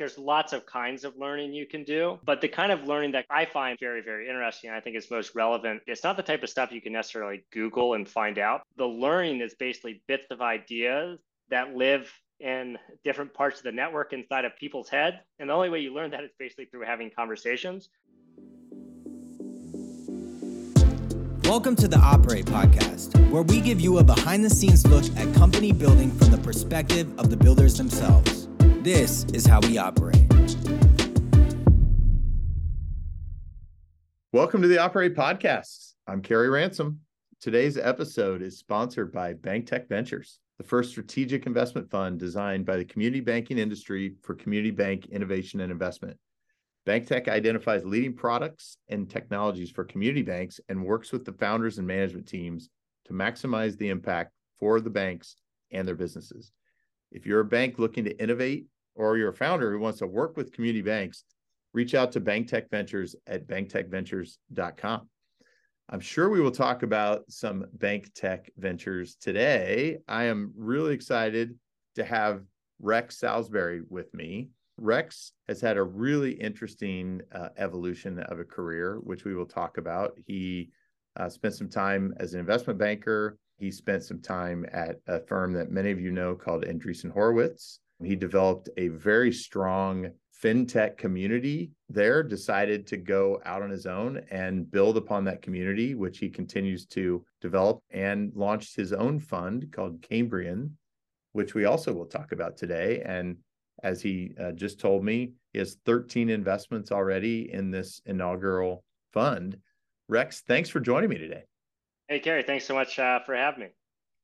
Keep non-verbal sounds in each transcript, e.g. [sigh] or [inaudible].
there's lots of kinds of learning you can do, but the kind of learning that I find very, very interesting, I think is most relevant, it's not the type of stuff you can necessarily Google and find out. The learning is basically bits of ideas that live in different parts of the network inside of people's head. And the only way you learn that is basically through having conversations. Welcome to the Operate Podcast, where we give you a behind the scenes look at company building from the perspective of the builders themselves. This is how we operate. Welcome to the Operate Podcast. I'm Kerry Ransom. Today's episode is sponsored by BankTech Ventures, the first strategic investment fund designed by the community banking industry for community bank innovation and investment. BankTech identifies leading products and technologies for community banks and works with the founders and management teams to maximize the impact for the banks and their businesses. If you're a bank looking to innovate or you're a founder who wants to work with community banks, reach out to BankTech Ventures at banktechventures.com. I'm sure we will talk about some bank tech Ventures today. I am really excited to have Rex Salisbury with me. Rex has had a really interesting uh, evolution of a career, which we will talk about. He uh, spent some time as an investment banker. He spent some time at a firm that many of you know called Andreessen Horowitz. He developed a very strong fintech community there, decided to go out on his own and build upon that community, which he continues to develop and launched his own fund called Cambrian, which we also will talk about today. And as he uh, just told me, he has 13 investments already in this inaugural fund. Rex, thanks for joining me today. Hey, Kerry, thanks so much uh, for having me.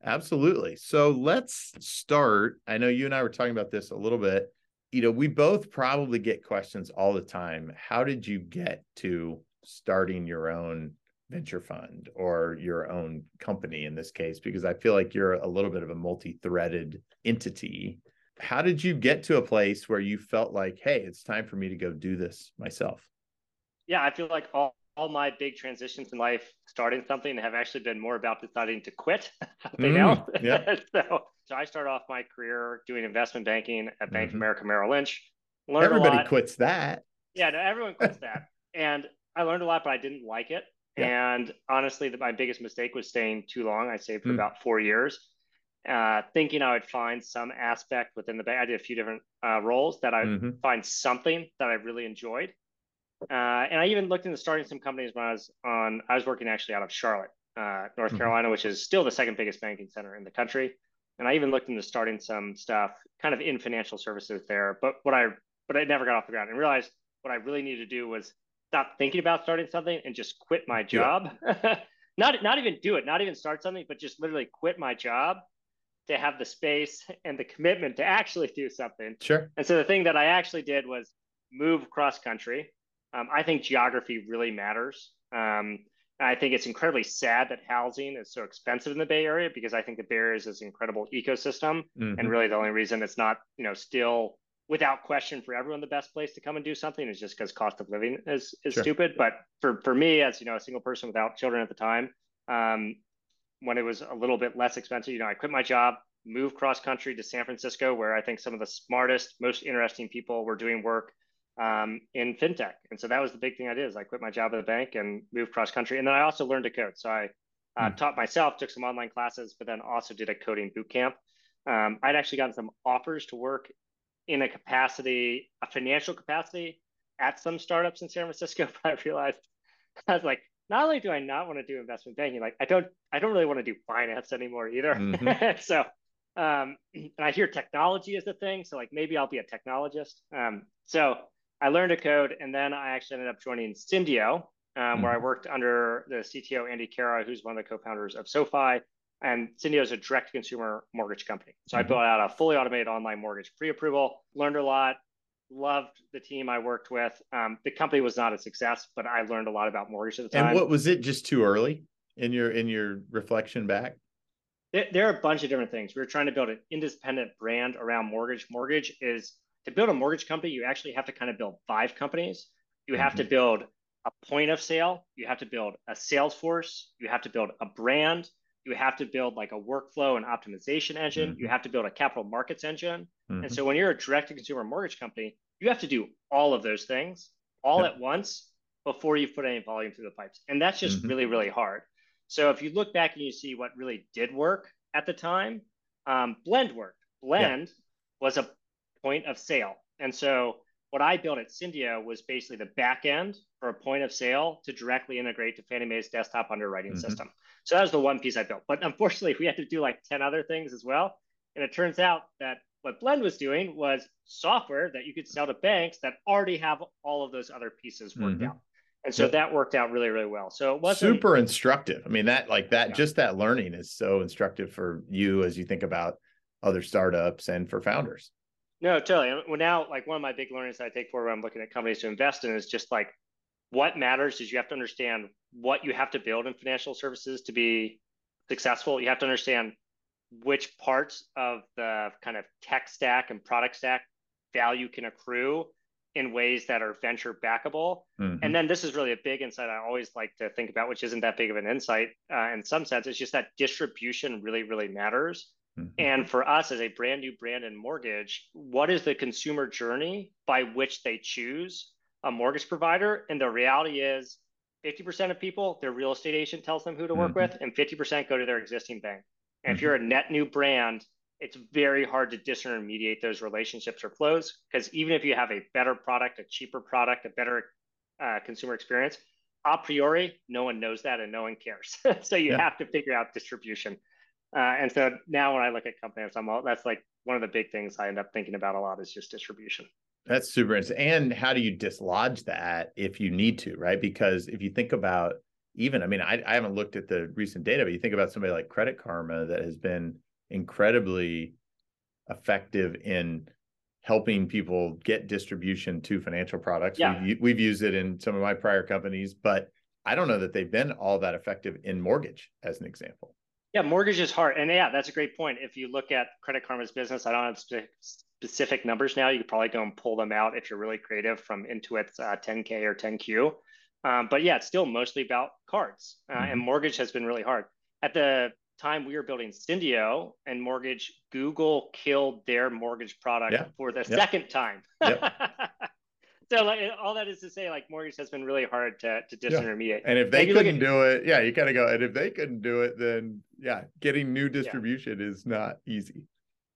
Absolutely. So let's start. I know you and I were talking about this a little bit. You know, we both probably get questions all the time. How did you get to starting your own venture fund or your own company in this case? Because I feel like you're a little bit of a multi threaded entity how did you get to a place where you felt like hey it's time for me to go do this myself yeah i feel like all, all my big transitions in life starting something have actually been more about deciding to quit [laughs] something mm, else yeah. [laughs] so, so i started off my career doing investment banking at bank mm-hmm. of america merrill lynch learned everybody quits that yeah no, everyone quits that [laughs] and i learned a lot but i didn't like it yeah. and honestly my biggest mistake was staying too long i stayed for mm. about four years uh, thinking I would find some aspect within the bank. I did a few different uh, roles that I mm-hmm. find something that I really enjoyed. Uh, and I even looked into starting some companies when I was on. I was working actually out of Charlotte, uh, North mm-hmm. Carolina, which is still the second biggest banking center in the country. And I even looked into starting some stuff, kind of in financial services there. But what I, but I never got off the ground and realized what I really needed to do was stop thinking about starting something and just quit my job. Yeah. [laughs] not not even do it, not even start something, but just literally quit my job to have the space and the commitment to actually do something. Sure. And so the thing that I actually did was move cross country. Um, I think geography really matters. Um, I think it's incredibly sad that housing is so expensive in the Bay Area because I think the Bay Area is this incredible ecosystem, mm-hmm. and really the only reason it's not, you know, still without question for everyone the best place to come and do something is just because cost of living is is sure. stupid. But for for me, as you know, a single person without children at the time, um, when it was a little bit less expensive, you know, I quit my job, moved cross country to San Francisco, where I think some of the smartest, most interesting people were doing work um, in fintech. And so that was the big thing I did is I quit my job at the bank and moved cross country. And then I also learned to code. So I uh, mm. taught myself, took some online classes, but then also did a coding boot camp. Um, I'd actually gotten some offers to work in a capacity, a financial capacity at some startups in San Francisco, [laughs] but I realized I was like, not only do I not want to do investment banking, like I don't, I don't really want to do finance anymore either. Mm-hmm. [laughs] so, um, [clears throat] and I hear technology is the thing. So like maybe I'll be a technologist. Um, so I learned to code, and then I actually ended up joining Sindeo, um, mm-hmm. where I mm-hmm. worked under the CTO Andy Kara, who's one of the co-founders of SoFi. And Sindeo is a direct-to-consumer mortgage company. So mm-hmm. I built out a fully automated online mortgage pre-approval. Learned a lot, loved the team I worked with. Um, the company was not a success, but I learned a lot about mortgage at the time. And what was it just too early in your in your reflection back? There, there are a bunch of different things. We were trying to build an independent brand around mortgage. Mortgage is to build a mortgage company, you actually have to kind of build five companies. You mm-hmm. have to mm-hmm. build a point of sale, you have to build a sales force, you have to build a brand, You have to build like a workflow and optimization engine. Mm-hmm. You have to build a capital markets engine. Mm-hmm. And so when you're a direct to consumer mortgage company, you have to do all of those things all yep. at once before you put any volume through the pipes. And that's just mm-hmm. really, really hard. So if you look back and you see what really did work at the time, um, Blend worked. Blend was a point of sale. And so what I built at Sindeo was basically the back end for a point of sale to directly integrate to Fannie Mae's desktop underwriting mm-hmm. system. So that was the one piece I built. But unfortunately, [laughs] we had to do like 10 other things as well. And it turns out that what Blend was doing was software that you could sell to banks that already have all of those other pieces worked mm-hmm. out. And so that worked out really, really well. So it was super instructive. I mean, that like that, yeah. just that learning is so instructive for you as you think about other startups and for founders. No, totally. Well, now, like one of my big learnings that I take forward when I'm looking at companies to invest in is just like what matters is you have to understand what you have to build in financial services to be successful. You have to understand which parts of the kind of tech stack and product stack value can accrue in ways that are venture backable. Mm-hmm. And then this is really a big insight I always like to think about, which isn't that big of an insight uh, in some sense. It's just that distribution really, really matters. Mm-hmm. And for us as a brand new brand in mortgage, what is the consumer journey by which they choose a mortgage provider? And the reality is 50% of people, their real estate agent tells them who to work mm-hmm. with, and 50% go to their existing bank. And mm-hmm. if you're a net new brand, it's very hard to disintermediate those relationships or flows because even if you have a better product, a cheaper product, a better uh, consumer experience, a priori, no one knows that and no one cares. [laughs] so you yeah. have to figure out distribution. Uh, and so now when I look at companies, I'm all, that's like one of the big things I end up thinking about a lot is just distribution. That's super interesting. And how do you dislodge that if you need to, right? Because if you think about even, I mean, I, I haven't looked at the recent data, but you think about somebody like Credit Karma that has been incredibly effective in helping people get distribution to financial products. Yeah. We've, we've used it in some of my prior companies, but I don't know that they've been all that effective in mortgage, as an example. Yeah, mortgage is hard. And yeah, that's a great point. If you look at Credit Karma's business, I don't have spe- specific numbers now. You could probably go and pull them out if you're really creative from Intuit's uh, 10K or 10Q. Um, but yeah, it's still mostly about cards. Uh, mm-hmm. And mortgage has been really hard. At the time we were building Sindeo and mortgage, Google killed their mortgage product yeah. for the yep. second time. Yep. [laughs] so like all that is to say like mortgage has been really hard to to disintermediate. Yeah. and if they couldn't at, do it yeah you kind of go. And if they couldn't do it then yeah getting new distribution yeah. is not easy.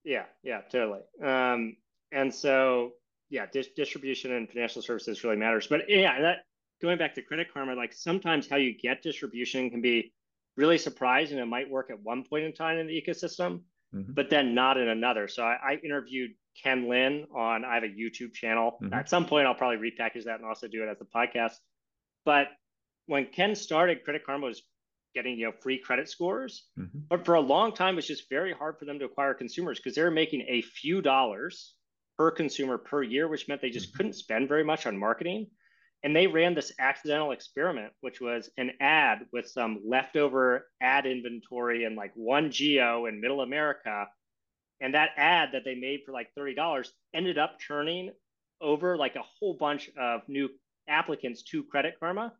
Yeah yeah totally. Um and so yeah dis- distribution and financial services really matters. But yeah that going back to credit karma like sometimes how you get distribution can be really surprising. It might work at one point in time in the ecosystem mm-hmm. but then not in another. So I, I interviewed Ken Lin on, I have a YouTube channel. Mm-hmm. At some point, I'll probably repackage that and also do it as a podcast. But when Ken started, Credit Karma was getting you know free credit scores, mm-hmm. but for a long time, it's just very hard for them to acquire consumers because they were making a few dollars per consumer per year, which meant they just mm-hmm. couldn't spend very much on marketing. And they ran this accidental experiment, which was an ad with some leftover ad inventory in like one geo in middle America and that ad that they made for like $30 ended up turning over like a whole bunch of new applicants to Credit Karma.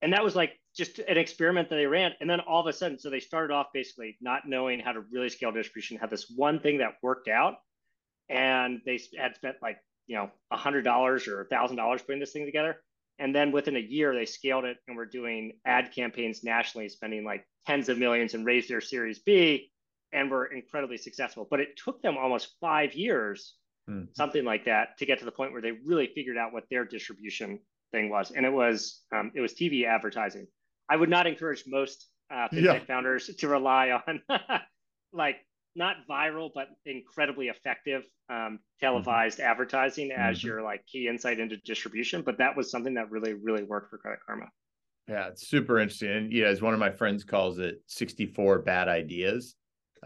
And that was like just an experiment that they ran. And then all of a sudden, so they started off basically not knowing how to really scale distribution, had this one thing that worked out. And they had spent like, you know, $100 or $1,000 putting this thing together. And then within a year, they scaled it and were doing ad campaigns nationally, spending like tens of millions and raised their Series B and were incredibly successful. But it took them almost five years, mm. something like that, to get to the point where they really figured out what their distribution thing was, and it was um, it was TV advertising. I would not encourage most uh, fintech yeah. founders [laughs] to rely on [laughs] like not viral but incredibly effective um, televised mm-hmm. advertising as mm-hmm. your like key insight into distribution. But that was something that really really worked for Credit Karma. Yeah, it's super interesting. And yeah, as one of my friends calls it, 64 bad ideas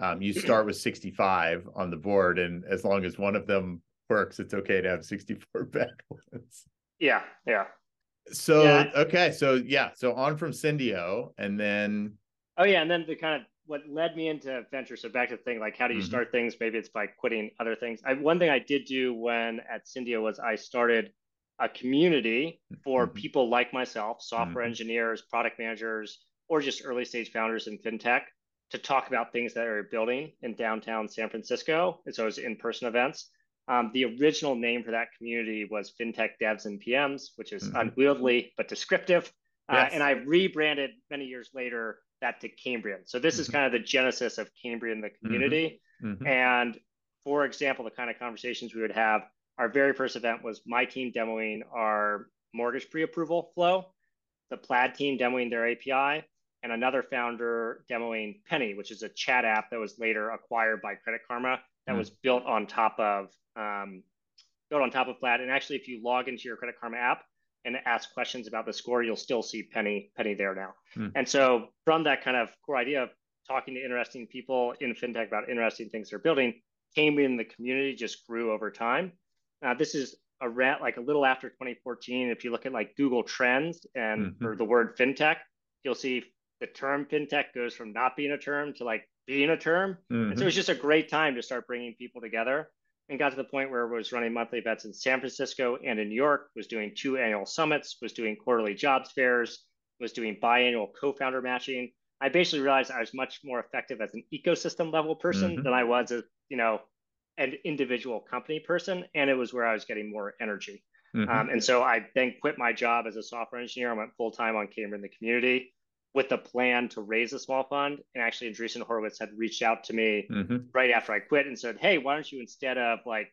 um, you [clears throat] start with 65 on the board and as long as one of them works it's okay to have 64 [laughs] bad ones yeah yeah so yeah. okay so yeah so on from Sindeo and then oh yeah and then the kind of what led me into venture so back to the thing like how do you mm-hmm. start things maybe it's by quitting other things I, one thing i did do when at Sindeo was i started a community for mm-hmm. people like myself software mm-hmm. engineers product managers or just early stage founders in fintech to talk about things that are building in downtown San Francisco. And so it was in-person events. Um, the original name for that community was FinTech Devs and PMs, which is mm-hmm. unwieldy but descriptive. Uh, yes. Uh, and I rebranded many years later that to Cambrian. So this mm-hmm. is kind of the genesis of Cambrian, the community. Mm-hmm. mm-hmm. And for example, the kind of conversations we would have, our very first event was my team demoing our mortgage pre-approval flow, the Plaid team demoing their API, and another founder demoing Penny, which is a chat app that was later acquired by Credit Karma that mm. was built on top of um, built on top of Plaid. And actually, if you log into your Credit Karma app and ask questions about the score, you'll still see Penny Penny there now. Mm. And so from that kind of core idea of talking to interesting people in fintech about interesting things they're building, came in the community just grew over time. Uh, this is a around like a little after 2014. If you look at like Google Trends and mm-hmm. for the word fintech, you'll see the term fintech goes from not being a term to like being a term. Mm-hmm. And so it was just a great time to start bringing people together and got to the point where I was running monthly events in San Francisco and in New York, was doing two annual summits, was doing quarterly jobs fairs, was doing biannual co-founder matching. I basically realized I was much more effective as an ecosystem level person mm-hmm. than I was as, you know, an individual company person. And it was where I was getting more energy. Mm-hmm. Um, and so I then quit my job as a software engineer. I went full time on Cambrian the community with the plan to raise a small fund. And actually, Andreessen Horowitz had reached out to me mm-hmm. right after I quit and said, Hey, why don't you, instead of like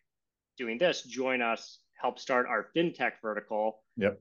doing this, join us, help start our fintech vertical? Yep.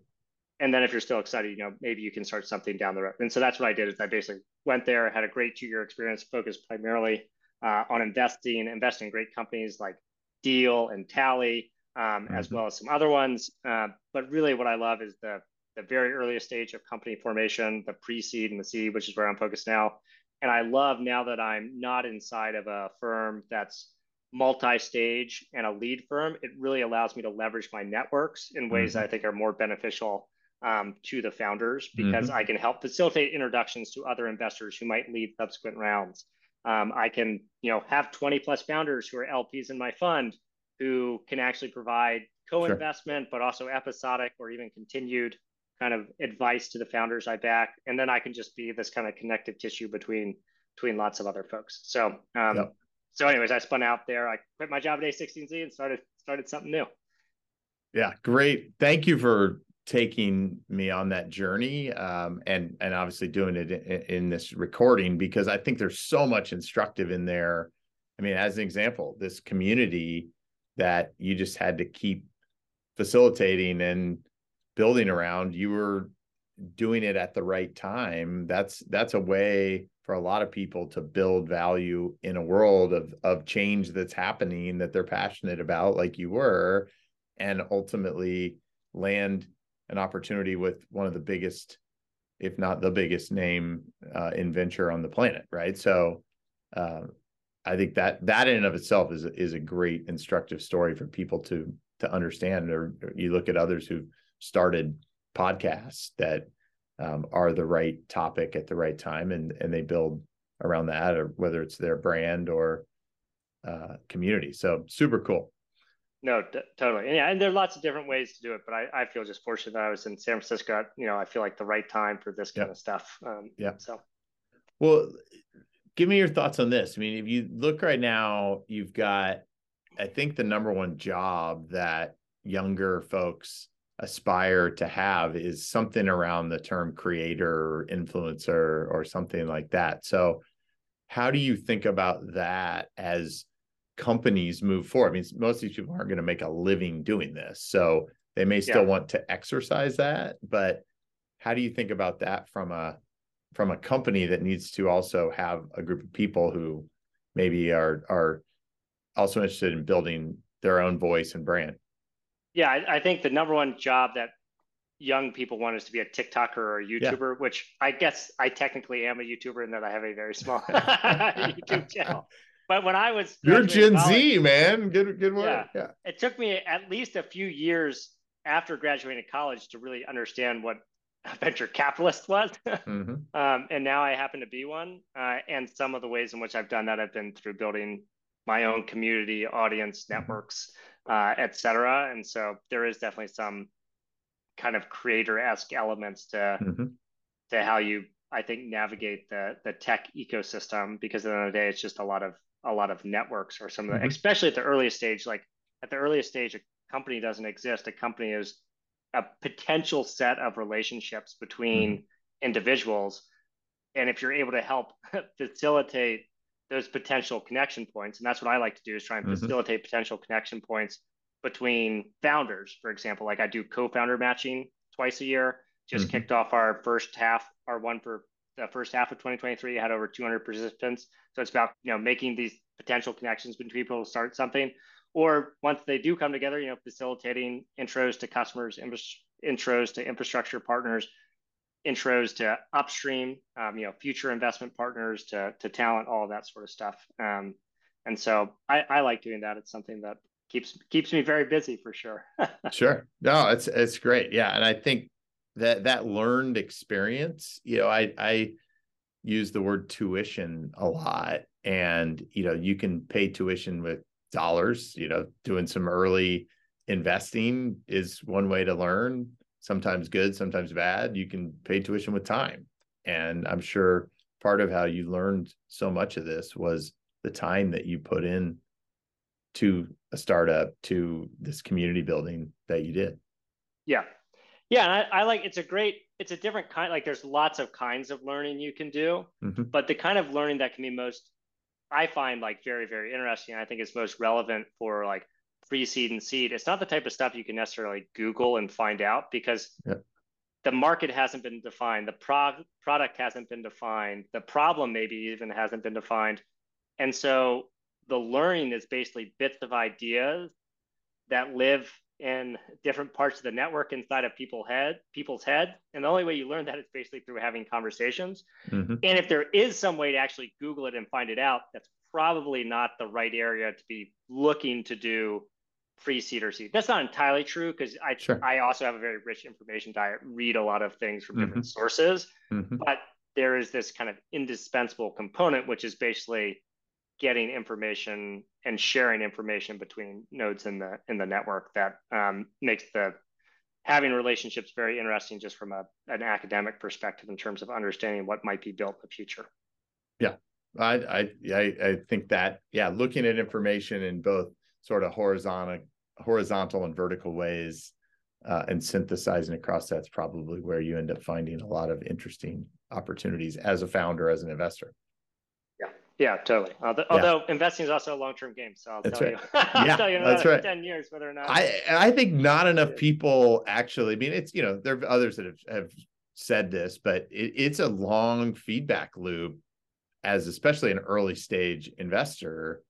And then if you're still excited, you know, maybe you can start something down the road. And so that's what I did is I basically went there, had a great two year experience, focused primarily uh, on investing, investing in great companies like Deel and Tally, um, mm-hmm. as well as some other ones. Uh, but really, what I love is the the very earliest stage of company formation, the pre-seed and the seed, which is where I'm focused now. And I love now that I'm not inside of a firm that's multi-stage and a lead firm, it really allows me to leverage my networks in ways mm-hmm. that I think are more beneficial um, to the founders because mm-hmm. I can help facilitate introductions to other investors who might lead subsequent rounds. Um, I can, you know, have 20 plus founders who are LPs in my fund who can actually provide co-investment, sure. but also episodic or even continued kind of advice to the founders I back, and then I can just be this kind of connective tissue between between lots of other folks. So, um, yep. so anyways, I spun out there. I quit my job at A16Z and started started something new. Yeah, great. Thank you for taking me on that journey um, and and obviously doing it in, in, this recording because I think there's so much instructive in there. I mean, as an example, this community that you just had to keep facilitating and building around you were doing it at the right time. That's that's a way for a lot of people to build value in a world of of change that's happening that they're passionate about like you were and ultimately land an opportunity with one of the biggest if not the biggest name uh, in venture on the planet right? So uh, i think that that in and of itself is is a great instructive story for people to to understand or, or you look at others who've started podcasts that um, are the right topic at the right time and and they build around that or whether it's their brand or uh, community. So super cool. No d- totally. And yeah and there are lots of different ways to do it but I, I feel just fortunate that i was in san francisco you know i feel like the right time for this kind yep. of stuff um, yeah. so. Well give me your thoughts on this. I mean if you look right now you've got i think the number one job that younger folks aspire to have is something around the term creator or influencer or something like that. So, how do you think about that as companies move forward? I mean, most of these people aren't going to make a living doing this. So, they may still yeah. want to exercise that, but how do you think about that from a from a company that needs to also have a group of people who maybe are are also interested in building their own voice and brand? Yeah, I, I, think the number one job that young people want is to be a TikToker or a YouTuber, yeah. which I guess I technically am a YouTuber in that I have a very small [laughs] [laughs] YouTube channel. But when I was you're Gen college, Z, man, good good work. Yeah, yeah, it took me at least a few years after graduating college to really understand what a venture capitalist was. mm-hmm. [laughs] um, and now I happen to be one. Uh, and some of the ways in which I've done that have been through building my own community, audience, mm-hmm. Uh, etc. And so there is definitely some kind of creator esque elements to mm-hmm. to how you I think navigate the the tech ecosystem because at the end of the day, it's just a lot of a lot of networks or some of the, mm-hmm. especially at the earliest stage. Like at the earliest stage, a company doesn't exist. A company is a potential set of relationships between mm-hmm. individuals, and if you're able to help [laughs] facilitate those potential connection points, and that's what I like to do is try and mm-hmm. facilitate potential connection points between founders. For example, like I do co-founder matching twice a year. Just mm-hmm. kicked off our first half, our one for the first half of 2023 had over 200 participants. So it's about you know making these potential connections between people to start something, or once they do come together, you know, facilitating intros to customers, intros to infrastructure partners, intros to upstream, um, you know, future investment partners to to talent, all that sort of stuff. Um, and so I, I like doing that. It's something that keeps keeps me very busy for sure. [laughs] sure. No, it's it's great. Yeah. And I think that that learned experience, you know, I I use the word tuition a lot. And, you know, you can pay tuition with dollars, you know, doing some early investing is one way to learn. Sometimes good, sometimes bad. You can pay tuition with time. And I'm sure part of how you learned so much of this was the time that you put in to a startup to this community building that you did. Yeah. Yeah. And I, I like it's a great, it's a different kind, like there's lots of kinds of learning you can do, mm-hmm. but the kind of learning that can be most, I find like very, very interesting. I think is most relevant for like pre-seed and seed. It's not the type of stuff you can necessarily Google and find out because the market hasn't been defined, the pro- product hasn't been defined, the problem maybe even hasn't been defined. And so the learning is basically bits of ideas that live in different parts of the network inside of people's head people's head and the only way you learn that is basically through having conversations mm-hmm. and if there is some way to actually google it and find it out that's probably not the right area to be looking to do pre-seed or seed that's not entirely true because i sure. i also have a very rich information diet read a lot of things from mm-hmm. different sources mm-hmm. but there is this kind of indispensable component which is basically getting information and sharing information between nodes in the in the network that um, makes the having relationships very interesting just from a, an academic perspective in terms of understanding what might be built in the future yeah I, I i think that yeah looking at information in both sort of horizontal horizontal and vertical ways uh, and synthesizing across that's probably where you end up finding a lot of interesting opportunities as a founder as an investor yeah, yeah, totally. Although, yeah. although, investing is also a long-term game, so I'll that's tell right. you, [laughs] I'll yeah, tell you that's right. ten years whether or not. I I think not enough people actually. I mean, it's you know there are others that have, have said this, but it, it's a long feedback loop, as especially an early stage investor.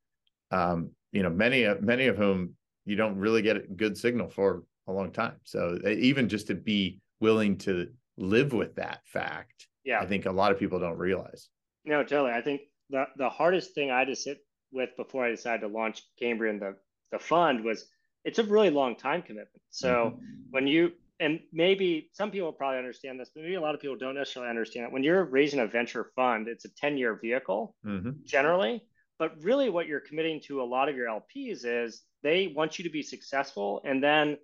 Um, you know, many of many of whom you don't really get a good signal for a long time. So even just to be willing to live with that fact, yeah, I think a lot of people don't realize. No, totally. I think the the hardest thing I had to sit with before I decided to launch Cambrian the the fund was it's a really long time commitment. So mm-hmm. when you and maybe some people probably understand this, but maybe a lot of people don't necessarily understand it. When you're raising a venture fund, it's a 10 year vehicle mm-hmm. generally. But really, what you're committing to a lot of your LPs is they want you to be successful. And then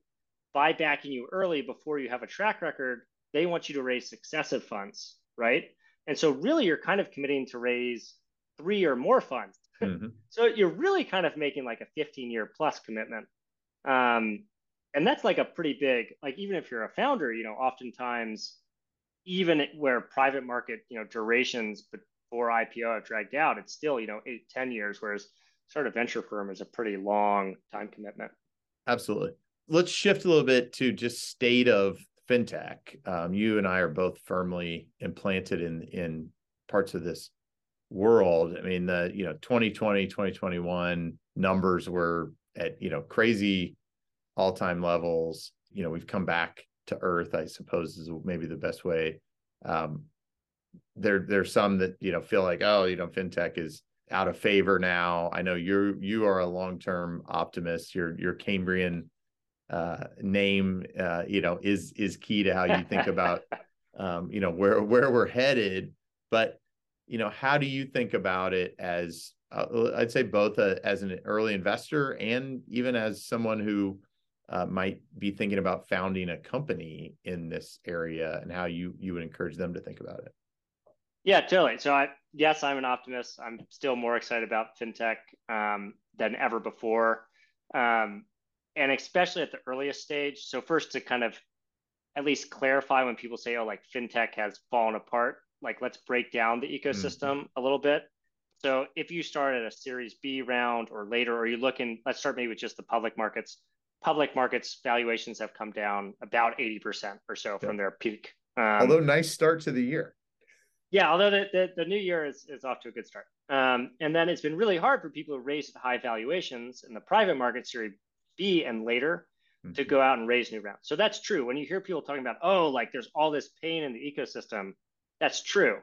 by backing you early before you have a track record, they want you to raise successive funds, right? And so, really, you're kind of committing to raise three or more funds. [laughs] Mm-hmm. so you're really kind of making like a 15 year plus commitment. Um, and that's like a pretty big, like even if you're a founder, you know, oftentimes even where private market, you know, durations before IPO have dragged out, it's still, you know, eight, 10 years, whereas sort of venture firm is a pretty long time commitment. Absolutely. Let's shift a little bit to just state of fintech. Um, you and I are both firmly implanted in in parts of this world, I mean, the, you know, 2020, 2021 numbers were at, you know, crazy all time levels. You know, we've come back to earth, I suppose is maybe the best way. Um, there, there's some that, you know, feel like, oh, you know, fintech is out of favor now. I know you're, you are a long-term optimist. Your, your Cambrian uh, name, uh, you know, is, is key to how you think about, [laughs] um, you know, where, where we're headed. But you know how do you think about it as uh, i'd say both uh, as an early investor and even as someone who uh, might be thinking about founding a company in this area and how you you would encourage them to think about it Yeah, totally. So I yes, I'm an optimist. I'm still more excited about fintech um, than ever before, um, and especially at the earliest stage. So first, to kind of at least clarify when people say, "Oh, like fintech has fallen apart," like let's break down the ecosystem mm-hmm. a little bit. So if you start at a Series B round or later, or you look in, let's start maybe with just the public markets. Public markets valuations have come down about 80% or so from their peak. Um, Although nice start to the year. Yeah, although the, the, the, new year is, is off to a good start. Um, and then it's been really hard for people who raise at high valuations in the private market, Series B and later, mm-hmm. to go out and raise new rounds. So that's true. When you hear people talking about, oh, like there's all this pain in the ecosystem, that's true.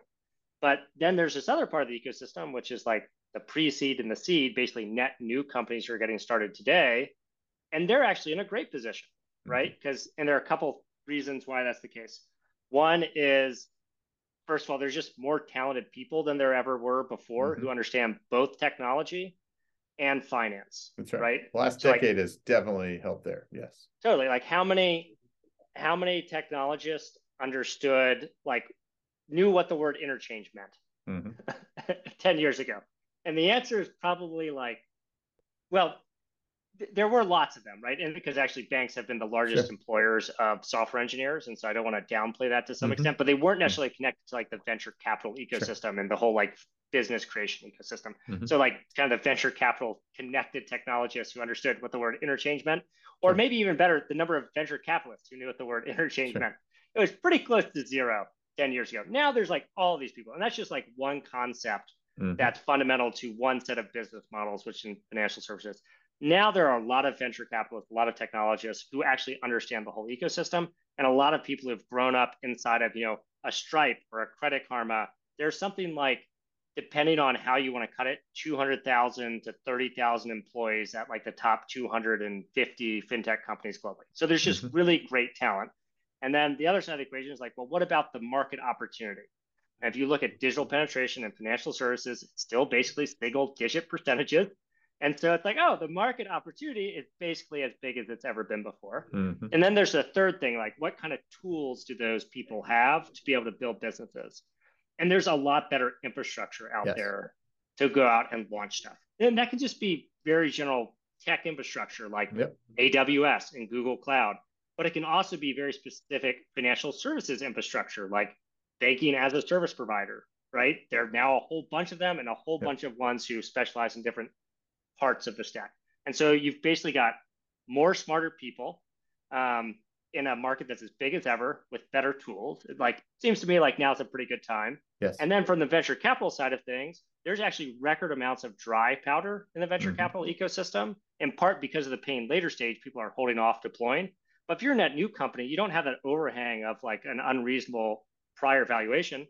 But then there's this other part of the ecosystem, which is like the pre-seed and the seed, basically net new companies who are getting started today. And they're actually in a great position, mm-hmm. right? Because, and there are a couple reasons why that's the case. One is first of all, there's just more talented people than there ever were before mm-hmm. who understand both technology and finance. That's right. right? Last so decade like, has definitely helped there. Yes. Totally. Like how many how many technologists understood like knew what the word interchange meant mm-hmm. [laughs] 10 years ago? And the answer is probably like, well, there were lots of them, right? And because actually banks have been the largest sure. employers of software engineers, and so I don't want to downplay that to some mm-hmm. extent, but they weren't mm-hmm. necessarily connected to like the venture capital ecosystem sure. and the whole like business creation ecosystem. Mm-hmm. So like kind of the venture capital connected technologists who understood what the word interchange meant, or sure. maybe even better, the number of venture capitalists who knew what the word interchange meant. It was pretty close to zero 10 years ago. Now there's like all these people, and that's just like one concept mm-hmm. that's fundamental to one set of business models, which in financial services now there are a lot of venture capitalists, a lot of technologists who actually understand the whole ecosystem, and a lot of people who've grown up inside of you know a Stripe or a Credit Karma. There's something like, depending on how you want to cut it, 200,000 to 30,000 employees at like the top 250 fintech companies globally. So there's just mm-hmm. really great talent. And then the other side of the equation is like, well, what about the market opportunity? And if you look at digital penetration and financial services, it's still basically single digit percentages. And so it's like, oh, the market opportunity is basically as big as it's ever been before. Mm-hmm. And then there's a third thing like, what kind of tools do those people have to be able to build businesses? And there's a lot better infrastructure out yes. there to go out and launch stuff. And that can just be very general tech infrastructure like yep. AWS and Google Cloud, but it can also be very specific financial services infrastructure like banking as a service provider, right? There are now a whole bunch of them and a whole yep. bunch of ones who specialize in different parts of the stack. And so you've basically got more smarter people um, in a market that's as big as ever with better tools. It like seems to me like now's a pretty good time. Yes. And then from the venture capital side of things, there's actually record amounts of dry powder in the venture mm-hmm. capital ecosystem, in part because of the pain later stage, people are holding off deploying. But if you're a net new company, you don't have that overhang of like an unreasonable prior valuation.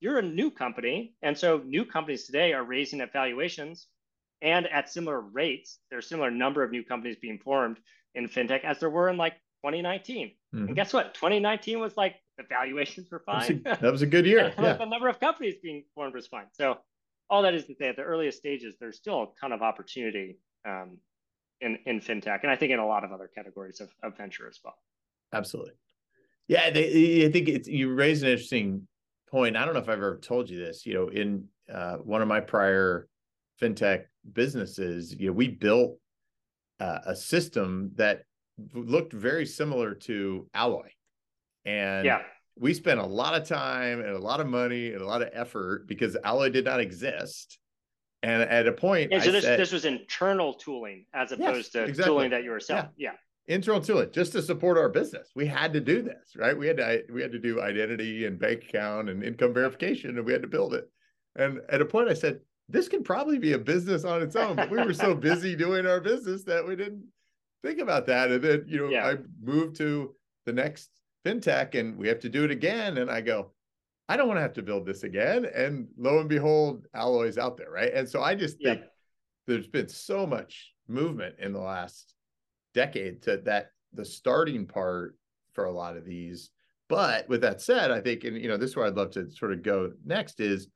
You're a new company. And so new companies today are raising at valuations and at similar rates. There's a similar number of new companies being formed in fintech as there were in like 2019. Mm-hmm. And guess what? 2019 was like the valuations were fine. That was a, that was a good year. [laughs] yeah. the number of companies being formed was fine. So all that is to say, at the earliest stages, there's still a ton of opportunity um, in in fintech, and I think in a lot of other categories of, of venture as well. Absolutely. Yeah, they, I think it's you raise an interesting point. I don't know if I've ever told you this. You know, in uh, one of my prior fintech businesses, you know, we built uh, a system that looked very similar to Alloy, and yeah. we spent a lot of time and a lot of money and a lot of effort because Alloy did not exist. And at a point, yeah, so this said, this was internal tooling as opposed yes, to exactly. tooling that you were selling. Yeah. yeah internal tooling just to support our business. We had to do this, right? We had to we had to do identity and bank account and income verification, and we had to build it. And at a point, I said, this could probably be a business on its own. But we were so [laughs] busy doing our business that we didn't think about that. And then, you know, yeah. I moved to the next fintech and we have to do it again. And I go, I don't want to have to build this again. And lo and behold, Alloy's out there, right? And so I just think yeah. there's been so much movement in the last decade to that the starting part for a lot of these. But with that said, I think, and you know, this is where I'd love to sort of go next is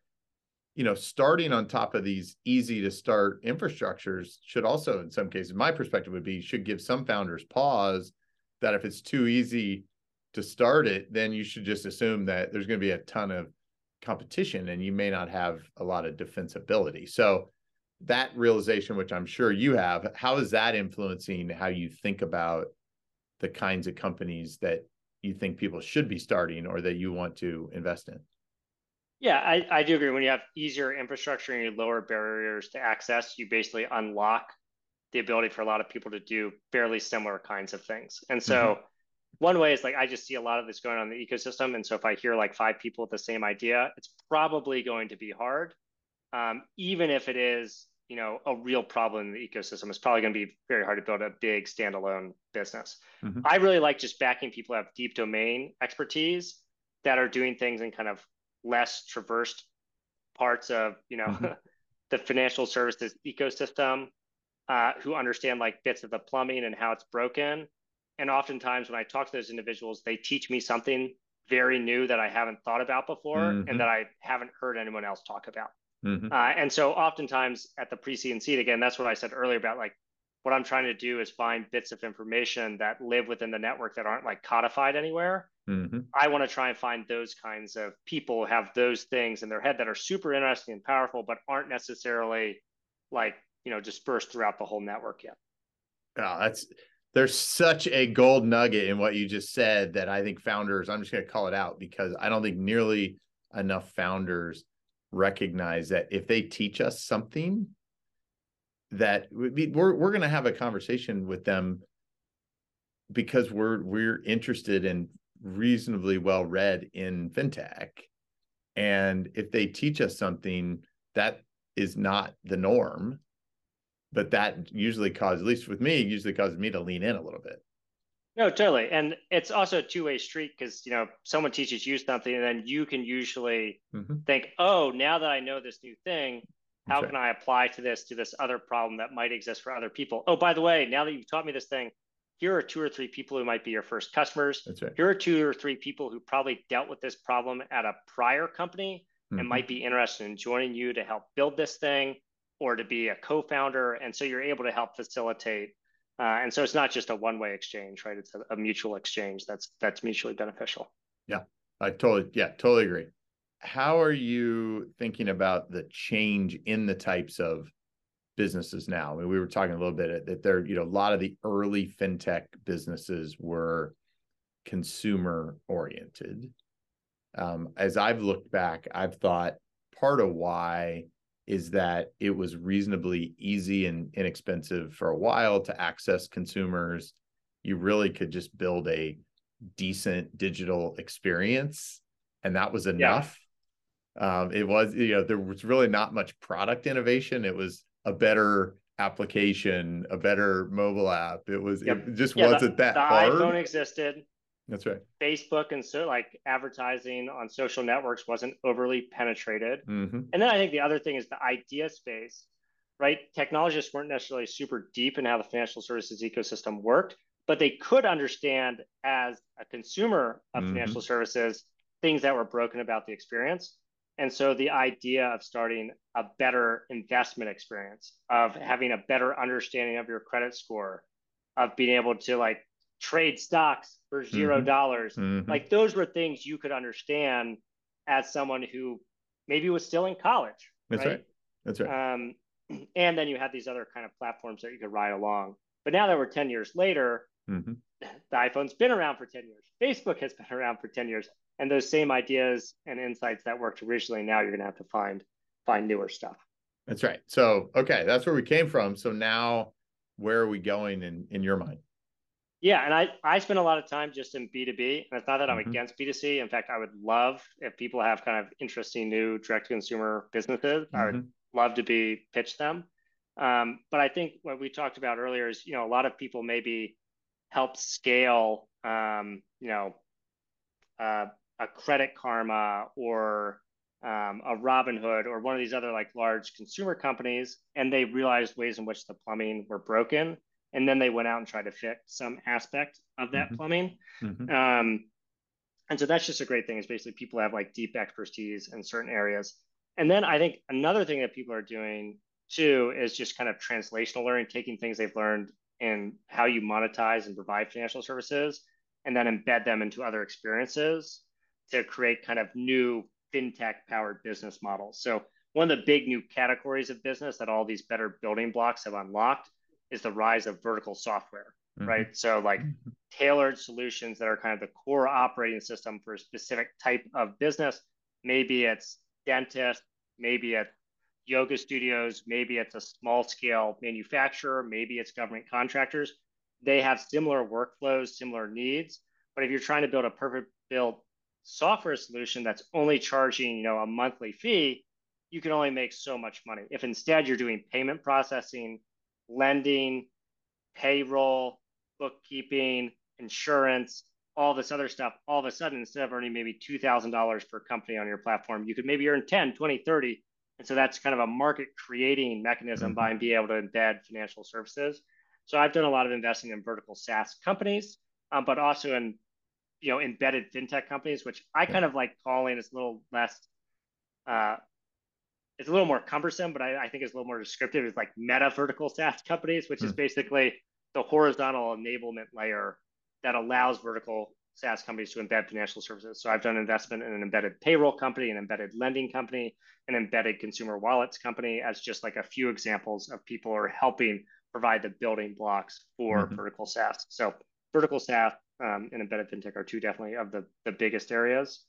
you know, starting on top of these easy to start infrastructures should also, in some cases, my perspective would be should give some founders pause that if it's too easy to start it, then you should just assume that there's going to be a ton of competition and you may not have a lot of defensibility. So that realization, which I'm sure you have, how is that influencing how you think about the kinds of companies that you think people should be starting or that you want to invest in? Yeah, I, I do agree. When you have easier infrastructure and you lower barriers to access, you basically unlock the ability for a lot of people to do fairly similar kinds of things. And so mm-hmm. one way is like I just see a lot of this going on in the ecosystem. And so if I hear like five people with the same idea, it's probably going to be hard. Um, even if it is, you know, a real problem in the ecosystem, it's probably going to be very hard to build a big standalone business. Mm-hmm. I really like just backing people who have deep domain expertise that are doing things in kind of less traversed parts of, you know, mm-hmm. [laughs] the financial services ecosystem uh, who understand like bits of the plumbing and how it's broken. And oftentimes when I talk to those individuals, they teach me something very new that I haven't thought about before mm-hmm. and that I haven't heard anyone else talk about. Mm-hmm. Uh, and so oftentimes at the pre-seed seed, again, that's what I said earlier about like what I'm trying to do is find bits of information that live within the network that aren't like codified anywhere. Mm-hmm. I want to try and find those kinds of people who have those things in their head that are super interesting and powerful, but aren't necessarily like you know dispersed throughout the whole network yet. Oh, that's there's such a gold nugget in what you just said that I think founders, I'm just going to call it out because I don't think nearly enough founders recognize that if they teach us something that we're we're going to have a conversation with them because we're we're interested and reasonably well read in fintech and if they teach us something that is not the norm but that usually causes, at least with me, usually causes me to lean in a little bit. No, totally. And it's also a two-way street because you know someone teaches you something, and then you can usually mm-hmm. think, "Oh, now that I know this new thing, how can I apply to this to this other problem that might exist for other people?" Oh, by the way, now that you've taught me this thing, here are two or three people who might be your first customers. That's right. Here are two or three people who probably dealt with this problem at a prior company mm-hmm. and might be interested in joining you to help build this thing or to be a co-founder and so you're able to help facilitate uh, and so it's not just a one-way exchange right it's a, a, mutual exchange that's that's mutually beneficial yeah i totally yeah totally agree how are you thinking about the change in the types of businesses now I mean, we were talking a little bit that there you know a lot of the early fintech businesses were consumer oriented um, as i've looked back i've thought part of why is that it was reasonably easy and inexpensive for a while to access consumers. You really could just build a decent digital experience, and that was enough. Yeah. Um, it was, you know, there was really not much product innovation. It was a better application, a better mobile app. It was, yep. it just yeah, wasn't the, that the hard. iPhone existed. That's right. Facebook and so like advertising on social networks wasn't overly penetrated. Mm-hmm. And then I think the other thing is the idea space, right? Technologists weren't necessarily super deep in how the financial services ecosystem worked, but they could understand as a consumer of mm-hmm. financial services things that were broken about the experience. And so the idea of starting a better investment experience, of having a better understanding of your credit score, of being able to like trade stocks for zero mm-hmm. dollars. Mm-hmm. Like those were things you could understand as someone who maybe was still in college. That's right. right. That's right. Um, and then you had these other kind of platforms that you could ride along. But now that we're 10 years later, mm-hmm. the iPhone's been around for 10 years. Facebook has been [laughs] around for 10 years. And those same ideas and insights that worked originally, now you're going to have to find find newer stuff. That's right. So, okay, that's where we came from. So now where are we going in in your mind? Yeah, and I I spend a lot of time just in B two B, and it's not that I'm mm-hmm. against B two C. In fact, I would love if people have kind of interesting new direct to consumer businesses. Mm-hmm. I would mm-hmm. love to be pitch them. Um, but I think what we talked about earlier is you know a lot of people maybe help scale um, you know uh, a Credit Karma or um, a Robinhood or one of these other like large consumer companies, and they realized ways in which the plumbing were broken and then they went out and tried to fix some aspect of that mm-hmm. plumbing. Mm-hmm. Um, and so that's just a great thing is basically people have like deep expertise in certain areas. And then I think another thing that people are doing too is just kind of translational learning, taking things they've learned in how you monetize and provide financial services and then embed them into other experiences to create kind of new fintech powered business models. So one of the big new categories of business that all these better building blocks have unlocked is the rise of vertical software, mm-hmm. right? So like mm-hmm. tailored solutions that are kind of the core operating system for a specific type of business. Maybe it's dentist, maybe it's yoga studios, maybe it's a small scale manufacturer, maybe it's government contractors. They have similar workflows, similar needs. But if you're trying to build a perfect built software solution that's only charging, you know, a monthly fee, you can only make so much money. If instead you're doing payment processing, lending, payroll, bookkeeping, insurance, all this other stuff, all of a sudden, instead of earning maybe $2,000 per company on your platform, you could maybe earn 10, 20, 30. And so that's kind of a market creating mechanism mm-hmm. by being able to embed financial services. So I've done a lot of investing in vertical SaaS companies, um, but also in you know embedded fintech companies, which I kind of like calling is a little less uh, it's a little more cumbersome, but I, I, think it's a little more descriptive. It's like meta vertical SaaS companies, which mm. is hmm. basically the horizontal enablement layer that allows vertical SaaS companies to embed financial services. So I've done investment in an embedded payroll company, an embedded lending company, an embedded consumer wallets company as just like a few examples of people are helping provide the building blocks for mm-hmm. vertical SaaS. So vertical SaaS um, and embedded fintech are two definitely of the, the biggest areas.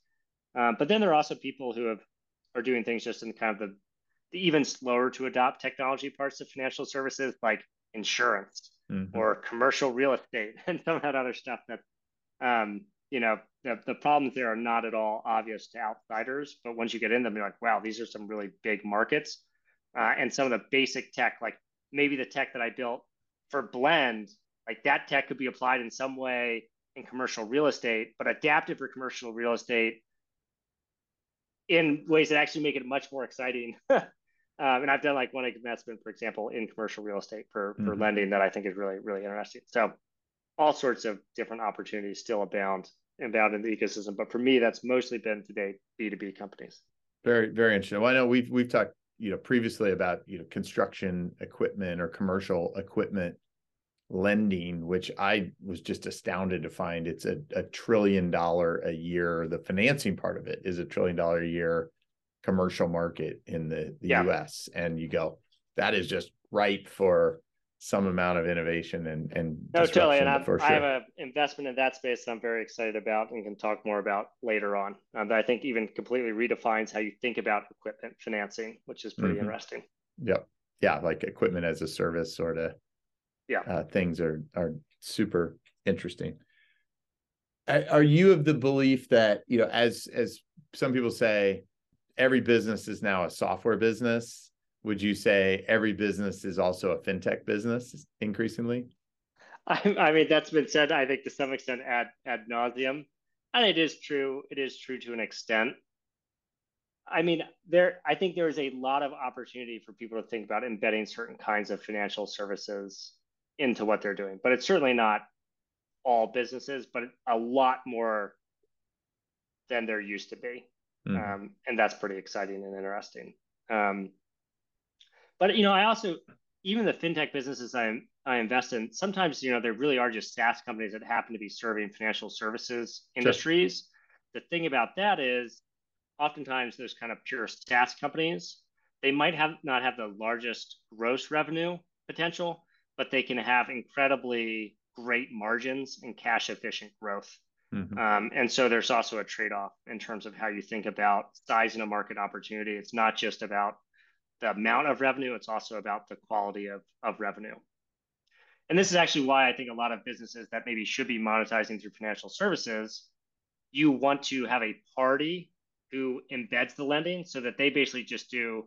Um, but then there are also people who have are doing things just in kind of the, the even slower to adopt technology parts of financial services like insurance mm-hmm. or commercial real estate [laughs] and some of that other stuff that um, you know the, the problems there are not at all obvious to outsiders but once you get in them you're like wow these are some really big markets uh, and some of the basic tech like maybe the tech that i built for blend like that tech could be applied in some way in commercial real estate but adapted for commercial real estate in ways that actually make it much more exciting. [laughs] um, and I've done like one investment, for example, in commercial real estate for, for mm-hmm. lending that I think is really, really interesting. So all sorts of different opportunities still abound abound in the ecosystem. But for me, that's mostly been to date B2B companies. Very, very interesting. Well, I know we've we've talked, you know, previously about, you know, construction equipment or commercial equipment lending, which I was just astounded to find it's a, a trillion dollar a year. The financing part of it is a trillion dollar a year commercial market in the, the yeah. US. And you go, that is just ripe for some amount of innovation and and no totally and I've, sure. I have an investment in that space that I'm very excited about and can talk more about later on um, that I think even completely redefines how you think about equipment financing which is pretty mm-hmm. interesting yep yeah like equipment as a service sort of yeah. uh, things are are super interesting. Are you of the belief that you know as as some people say every business is now a software business? Would you say every business is also a fintech business increasingly? I, I mean that's been said i think to some extent ad ad nauseum. And it is true it is true to an extent. I mean, there. I think there is a lot of opportunity for people to think about embedding certain kinds of financial services into what they're doing. But it's certainly not all businesses, but a lot more than there used to be. Mm. Um, and that's pretty exciting and interesting. Um, but you know, I also even the fintech businesses I I invest in, sometimes you know there really are just SaaS companies that happen to be serving financial services industries. Sure. The thing about that is, oftentimes those kind of pure SaaS companies. They might have not have the largest gross revenue potential, but they can have incredibly great margins and cash efficient growth. Mm-hmm. Um, and so there's also a trade off in terms of how you think about sizing a market opportunity. It's not just about the amount of revenue, it's also about the quality of, of revenue. And this is actually why I think a lot of businesses that maybe should be monetizing through financial services, you want to have a party who embeds the lending so that they basically just do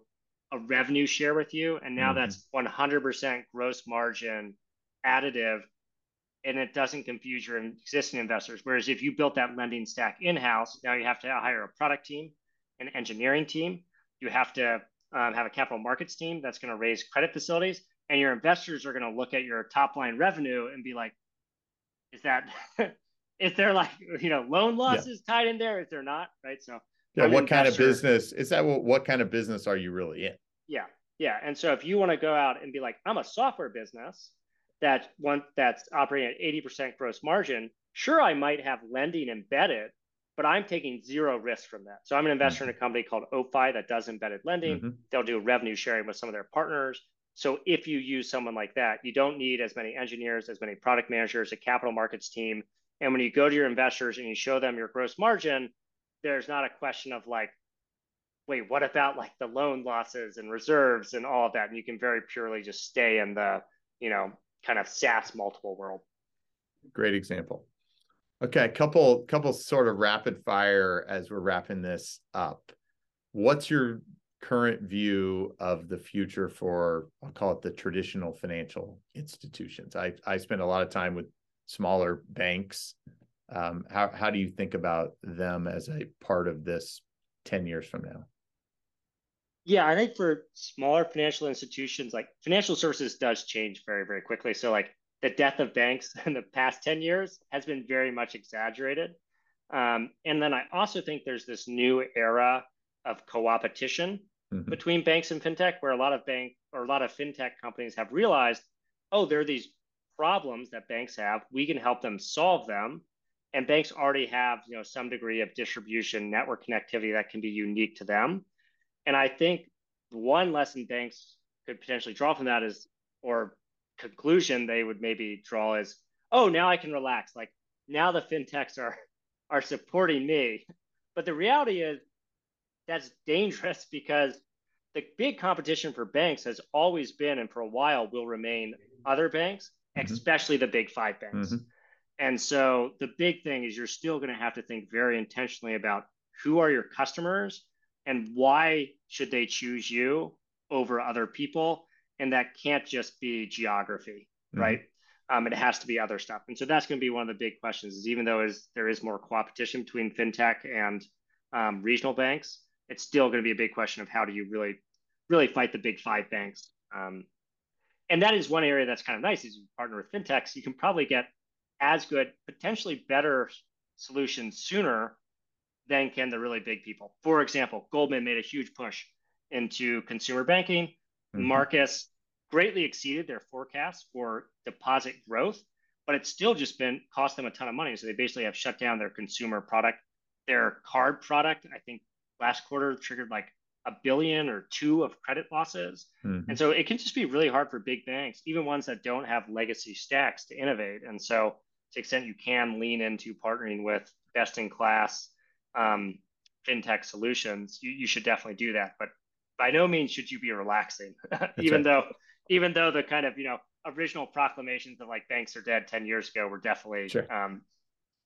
a revenue share with you, and now mm-hmm. that's 100% gross margin additive, and it doesn't confuse your existing investors. Whereas if you built that lending stack in house, now you have to hire a product team, an engineering team. You have to um, have a capital markets team that's going to raise credit facilities, and your investors are going to look at your top line revenue and be like, "Is that?" [laughs] is there like you know loan losses yeah. tied in there? Is there not? Right. So yeah, what kind of business is that? What, what kind of business are you really in? Yeah, yeah. And so if you want to go out and be like, I'm a software business that one that's operating at 80% gross margin, sure, I might have lending embedded, but I'm taking zero risk from that. So I'm an investor mm-hmm. in a company called OFI that does embedded lending. Mm-hmm. They'll do revenue sharing with some of their partners. So if you use someone like that, you don't need as many engineers, as many product managers, a capital markets team. And when you go to your investors and you show them your gross margin, there's not a question of like, wait, what about like the loan losses and reserves and all of that? And you can very purely just stay in the, you know, kind of SaaS multiple world. Great example. Okay, couple couple sort of rapid fire as we're wrapping this up. What's your current view of the future for I'll call it the traditional financial institutions? I I spend a lot of time with smaller banks. Um, how how do you think about them as a part of this 10 years from now? Yeah, I think for smaller financial institutions, like financial services does change very, very quickly. So like the death of banks [laughs] in the past 10 years has been very much exaggerated. Um, and then I also think there's this new era of co-opetition mm-hmm. between banks and fintech, where a lot of bank or a lot of fintech companies have realized, oh, there are these problems that banks have. We can help them solve them. And banks already have, you know, some degree of distribution, network connectivity that can be unique to them. And I think one lesson banks could potentially draw from that is, or conclusion they would maybe draw is, oh, now I can relax. Like now the fintechs are [laughs] are supporting me. But the reality is that's dangerous [laughs] because the big competition for banks has always been and for a while will remain other banks, mm-hmm. especially the big five banks. Mm-hmm. And so the big thing is you're still going to have to think very intentionally about who are your customers and why should they choose you over other people and that can't just be geography, mm-hmm. right? Um, it has to be other stuff. And so that's going to be one of the big questions. Is even though is there is more competition between fintech and um, regional banks, it's still going to be a big question of how do you really, really fight the big five banks. Um, and that is one area that's kind of nice. Is you partner with fintechs, you can probably get as good, potentially better solutions sooner than can the really big people. For example, Goldman made a huge push into consumer banking. Mm-hmm. Marcus greatly exceeded their forecast for deposit growth, but it's still just been cost them a ton of money. So they basically have shut down their consumer product. Their card product, I think last quarter triggered like a billion or two of credit losses. Mm-hmm. And so it can just be really hard for big banks, even ones that don't have legacy stacks to innovate. And so the extent you can lean into partnering with best in class um, fintech solutions, you, you should definitely do that. But by no means should you be relaxing, [laughs] even right. though even though the kind of you know original proclamations of like banks are dead 10 years ago were definitely sure. um,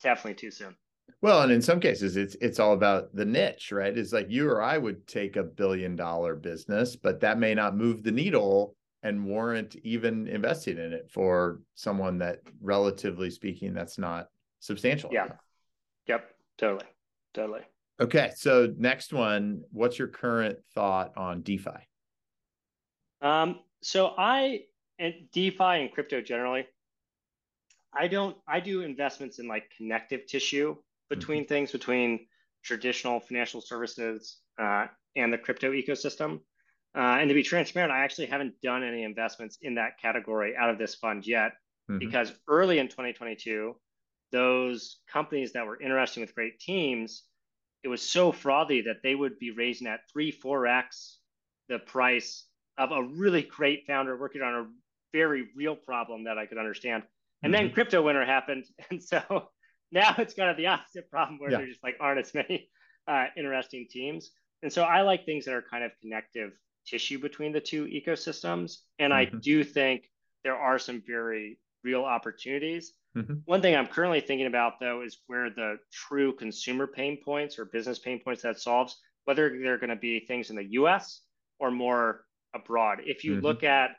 definitely too soon. Well, and in some cases it's it's all about the niche, right? It's like you or I would take a billion dollar business, but that may not move the needle and warrant even investing in it for someone that relatively speaking that's not substantial. Yeah. Yep, totally. Totally. Okay, so next one, what's your current thought on DeFi? Um, so I and DeFi and crypto generally, I don't. I do investments in like connective tissue between mm-hmm. things between traditional financial services uh, and the crypto ecosystem. Uh, and to be transparent, I actually haven't done any investments in that category out of this fund yet, mm-hmm. because early in 2022, those companies that were interesting with great teams it was so frothy that they would be raising at three, four x the price of a really great founder working on a very real problem that I could understand. And mm-hmm. then crypto winter happened, [laughs] and so now it's kind of the opposite problem where yeah. there just like aren't as many uh, interesting teams. And so I like things that are kind of connective tissue between the two ecosystems. And mm-hmm. I do think there are some very real opportunities. Mm-hmm. One thing I'm currently thinking about though is where the true consumer pain points or business pain points that solves, whether they're going to be things in the US or more abroad. If you mm-hmm. look at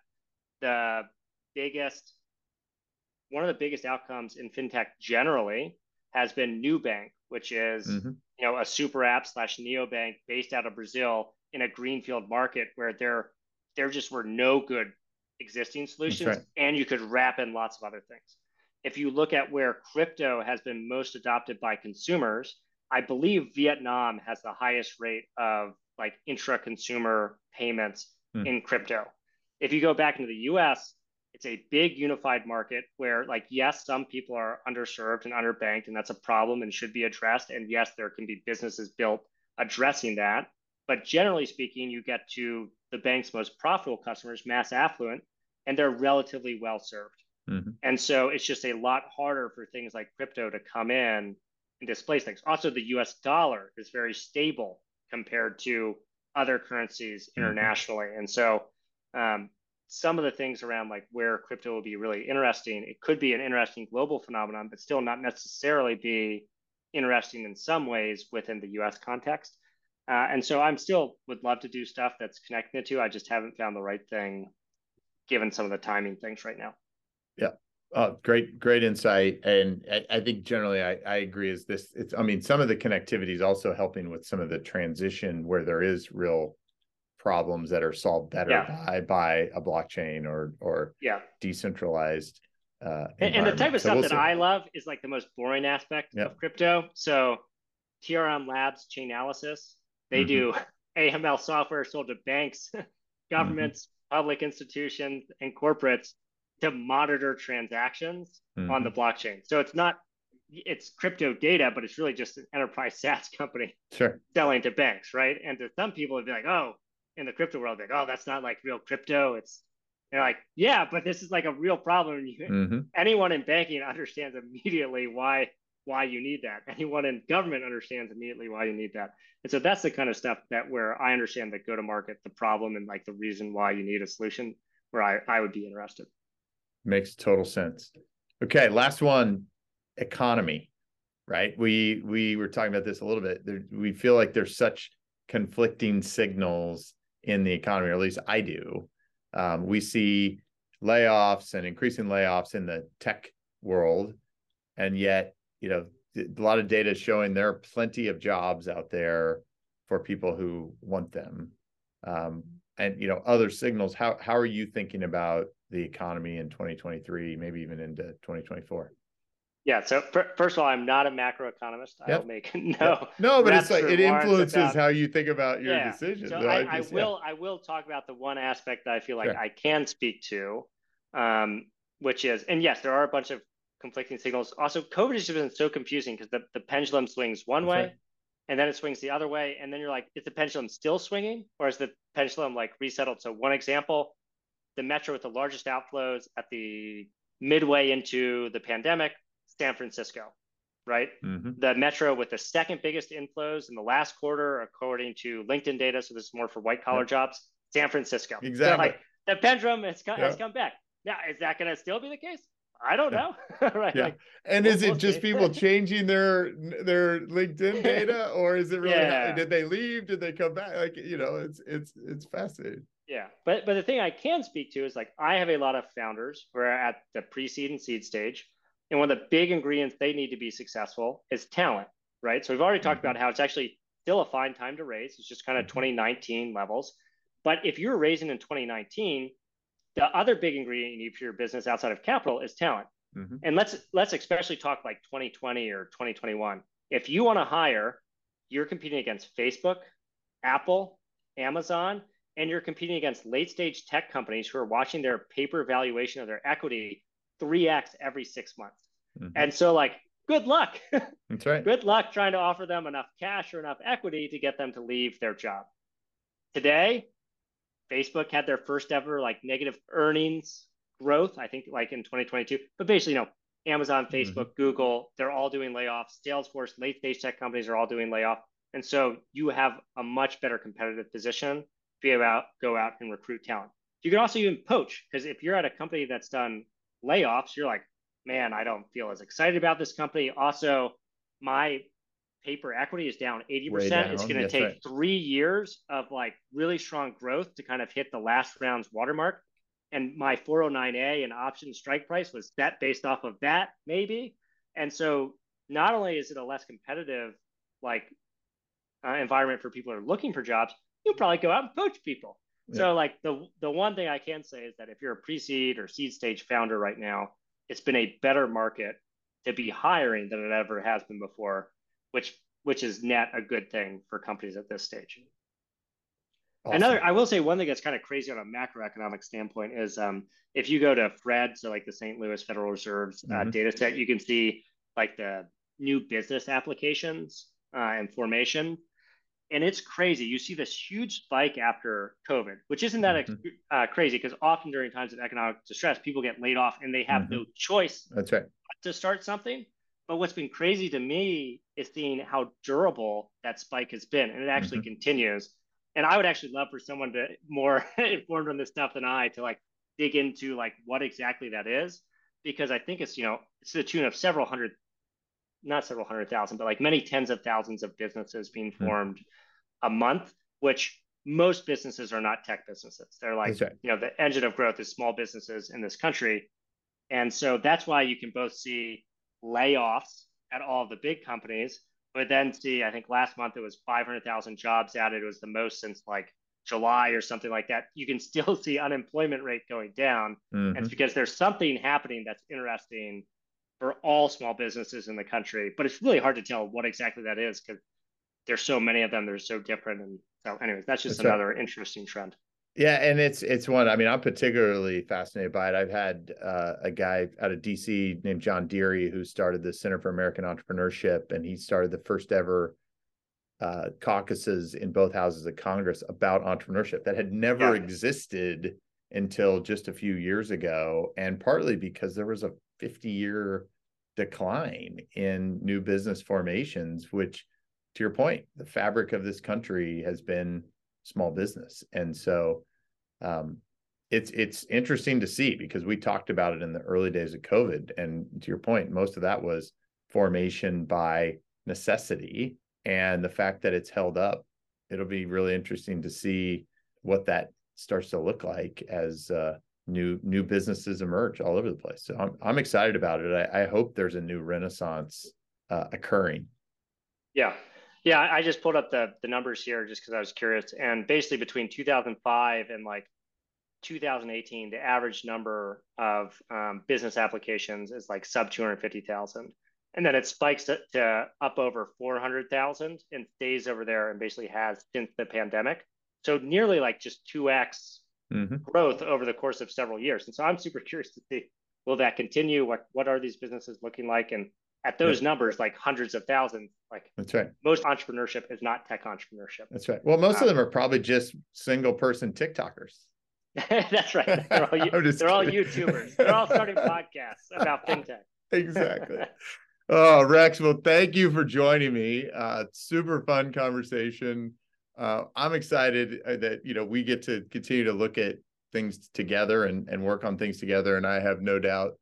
the biggest, one of the biggest outcomes in fintech generally has been Nubank, which is mm-hmm. you know a super app slash neobank based out of Brazil in a greenfield market where there there just were no good existing solutions right. and you could wrap in lots of other things if you look at where crypto has been most adopted by consumers, I believe Vietnam has the highest rate of like intra consumer payments mm. in crypto. If you go back into the US, it's a big unified market where, like, yes, some people are underserved and underbanked, and that's a problem and should be addressed. And yes, there can be businesses built addressing that. But generally speaking, you get to the bank's most profitable customers, mass affluent, and they're relatively well served. Mm-hmm. And so it's just a lot harder for things like crypto to come in and displace things. Also, the US dollar is very stable compared to other currencies mm-hmm. internationally. Mm-hmm. And so um, some of the things around like where crypto will be really interesting. It could be an interesting global phenomenon, but still not necessarily be interesting in some ways within the US context. Uh, and so I'm still would love to do stuff that's connecting the two. I just haven't found the right thing given some of the timing things right now. Yeah. Oh, great, great insight. And I, I think generally I, I agree is this it's I mean, some of the connectivity is also helping with some of the transition where there is real problems that are solved better yeah. by by a blockchain or or yeah decentralized uh and, and the type of so stuff we'll that see. i love is like the most boring aspect yep. of crypto so trm labs Chainalysis they mm-hmm. do aml software sold to banks [laughs] governments mm-hmm. public institutions and corporates to monitor transactions mm-hmm. on the blockchain so it's not it's crypto data, but it's really just an enterprise [laughs] SaaS company sure. selling to banks, right? And to some people, it'd be like, oh, in the crypto world, like, oh, that's not like real crypto. It's they're like, yeah, but this is like a real problem. [laughs] mm-hmm. Anyone in banking understands immediately why why you need that. [laughs] Anyone in government understands immediately why you need that. And so that's the kind of stuff that where I understand the go to market, the problem, and like the reason why you need a solution. Where I I would be interested. Makes total sense. Okay, last one, economy. Right. We we were talking about this a little bit. There, we feel like there's such conflicting signals in the economy, or at least I do. Um, we see layoffs and increasing layoffs in the tech world, and yet, you know, a lot of data showing there are plenty of jobs out there for people who want them. Um, and you know, other signals. How how are you thinking about the economy in 2023, maybe even into 2024? Yeah. So first of all, I'm not a macroeconomist. I yep. don't make [laughs] no. Yep. No, but it's like it influences about, how you think about your yeah. decisions. So I, I, just, I, will yeah. I will talk about the one aspect that I feel like sure. I can speak to, um, which is and yes, there are a bunch of conflicting signals. Also, COVID has just been so confusing because the, the pendulum swings one That's way. Right. And then it swings the other way, and then you're like, is the pendulum still swinging, or is the pendulum like resettled? So one example, the metro with the largest outflows at the midway into the pandemic San Francisco, right? Mm-hmm. The metro with the second biggest inflows in the last quarter, according to LinkedIn data. So this is more for white collar yep. jobs. San Francisco. Exactly. So like the pendulum has come, yep. has come back. Now, is that going to still be the case? I don't know. [laughs] right. Yeah. Like, and we'll, is it we'll just people [laughs] changing their their LinkedIn data [laughs] or is it really yeah. did they leave? Did they come back? Like, you know, it's it's it's fascinating. Yeah. But but the thing I can speak to is like I have a lot of founders who are at the pre-seed and seed stage and one of the big ingredients they need to be successful is talent, right? So we've already talked mm-hmm. about how it's actually still a fine time to raise. It's just kind of mm-hmm. 2019 levels. But if you're raising in 2019, the other big ingredient you need for your business outside of capital is talent. Mm-hmm. And let's let's especially talk like 2020 or 2021. If you want to hire, you're competing against Facebook, Apple, Amazon, and you're competing against late stage tech companies who are watching their paper valuation of their equity 3x every six months. Mm-hmm. And so, like, good luck. [laughs] That's right. good luck trying to offer them enough cash or enough equity to get them to leave their job. Today, Facebook had their first ever like negative earnings growth, I think like in 2022. But basically, you know, Amazon, mm-hmm. Facebook, mm-hmm. Google, they're all doing layoffs. Salesforce, late stage tech companies are all doing layoff. And so you have a much better competitive position to be about go out and recruit talent. You can also even poach because if you're at a company that's done layoffs, you're like, man, I don't feel as excited about this company. Also, my paper equity is down 80%. Down. It's going to take right. three years of like really strong growth to kind of hit the last round's watermark. And my 409A and option strike price was set based off of that, maybe. And so not only is it a less competitive like uh, environment for people who are looking for jobs, you'll probably go out and poach people. So like the the one thing I can say is that if you're a pre-seed or seed stage founder right now, it's been a better market to be hiring than it ever has been before, which which is net a good thing for companies at this stage. Awesome. Another, I will say one thing that's kind of crazy on a macroeconomic standpoint is um, if you go to Fred, so like the St. Louis Federal Reserve's uh, mm-hmm. data set, you can see like the new business applications uh, and formation. And it's crazy. You see this huge spike after COVID, which isn't that mm-hmm. uh, crazy because often during times of economic distress, people get laid off and they have mm-hmm. no choice. That's right. To start something. But what's been crazy to me is seeing how durable that spike has been, and it actually mm-hmm. continues. And I would actually love for someone to [laughs] more [laughs] informed on this stuff than I to like dig into like what exactly that is, because I think it's you know it's the tune of several hundred, not several hundred thousand, but like many tens of thousands of businesses being mm-hmm. formed mm-hmm. a month, which most businesses are not tech businesses. They're like right. you know the engine of growth is small businesses in this country, and so that's why you can both see layoffs at all the big companies, but then see, I think last month it was 500,000 jobs added. It was the most since like July or something like that. You can [laughs] still see unemployment rate going down. Mm-hmm. And it's because there's something happening that's interesting for all small businesses in the country, but it's really hard to tell what exactly that is because there's so many of them. They're so different. And so, anyways, that's just that's another right. interesting trend. Yeah, and it's it's one. I mean, I'm particularly fascinated by it. I've had uh, a guy out of DC named John Dearie who started the Center for American Entrepreneurship, and he started the first ever uh, caucuses in both houses of Congress about entrepreneurship that had never yeah. existed until just a few years ago, and partly because there was a 50 year decline in new business formations, which, to your point, the fabric of this country has been small business. And so um, it's it's interesting to see because we talked about it in the early days of COVID. And to your point, most of that was formation by necessity. And the fact that it's held up, it'll be really interesting to see what that starts to look like as uh, new new businesses emerge all over the place. So I'm I'm excited about it. I, I hope there's a new renaissance uh, occurring. Yeah, yeah, I just pulled up the the numbers here just because I was curious. And basically, between 2005 and like 2018, the average number of um, business applications is like sub 250,000, and then it spikes to, to up over 400,000 and stays over there and basically has since the pandemic. So nearly like just 2x mm-hmm. growth over the course of several years. And so I'm super [laughs] curious to see will that continue? What what are these businesses looking like? And at those yeah. numbers, like hundreds of thousands, like that's right. Most entrepreneurship is not tech entrepreneurship. That's right. Well, most um, of them are probably just single person TikTokers. [laughs] that's right. [laughs] They're all, they're all YouTubers. They're all starting [laughs] podcasts about fintech. exactly. Oh, Rex, well, thank you for joining me. Uh, super fun conversation. Uh, I'm excited uh, that you know we get to continue to look at things together and and work on things together. And I have no doubt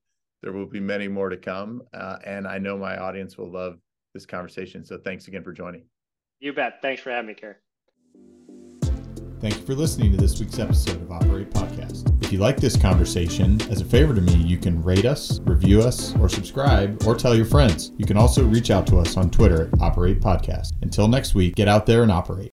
there will be many more to come. Uh, and I know my audience will love this conversation. So thanks again for joining. You bet. Thanks for having me, Kerry. Thank you for listening to this week's episode of Operate Podcast. If you like this conversation, as a favor to me, you can rate us, review us, or subscribe, or tell your friends. You can also reach out to us on Twitter at Operate Podcast. Until next week, get out there and operate.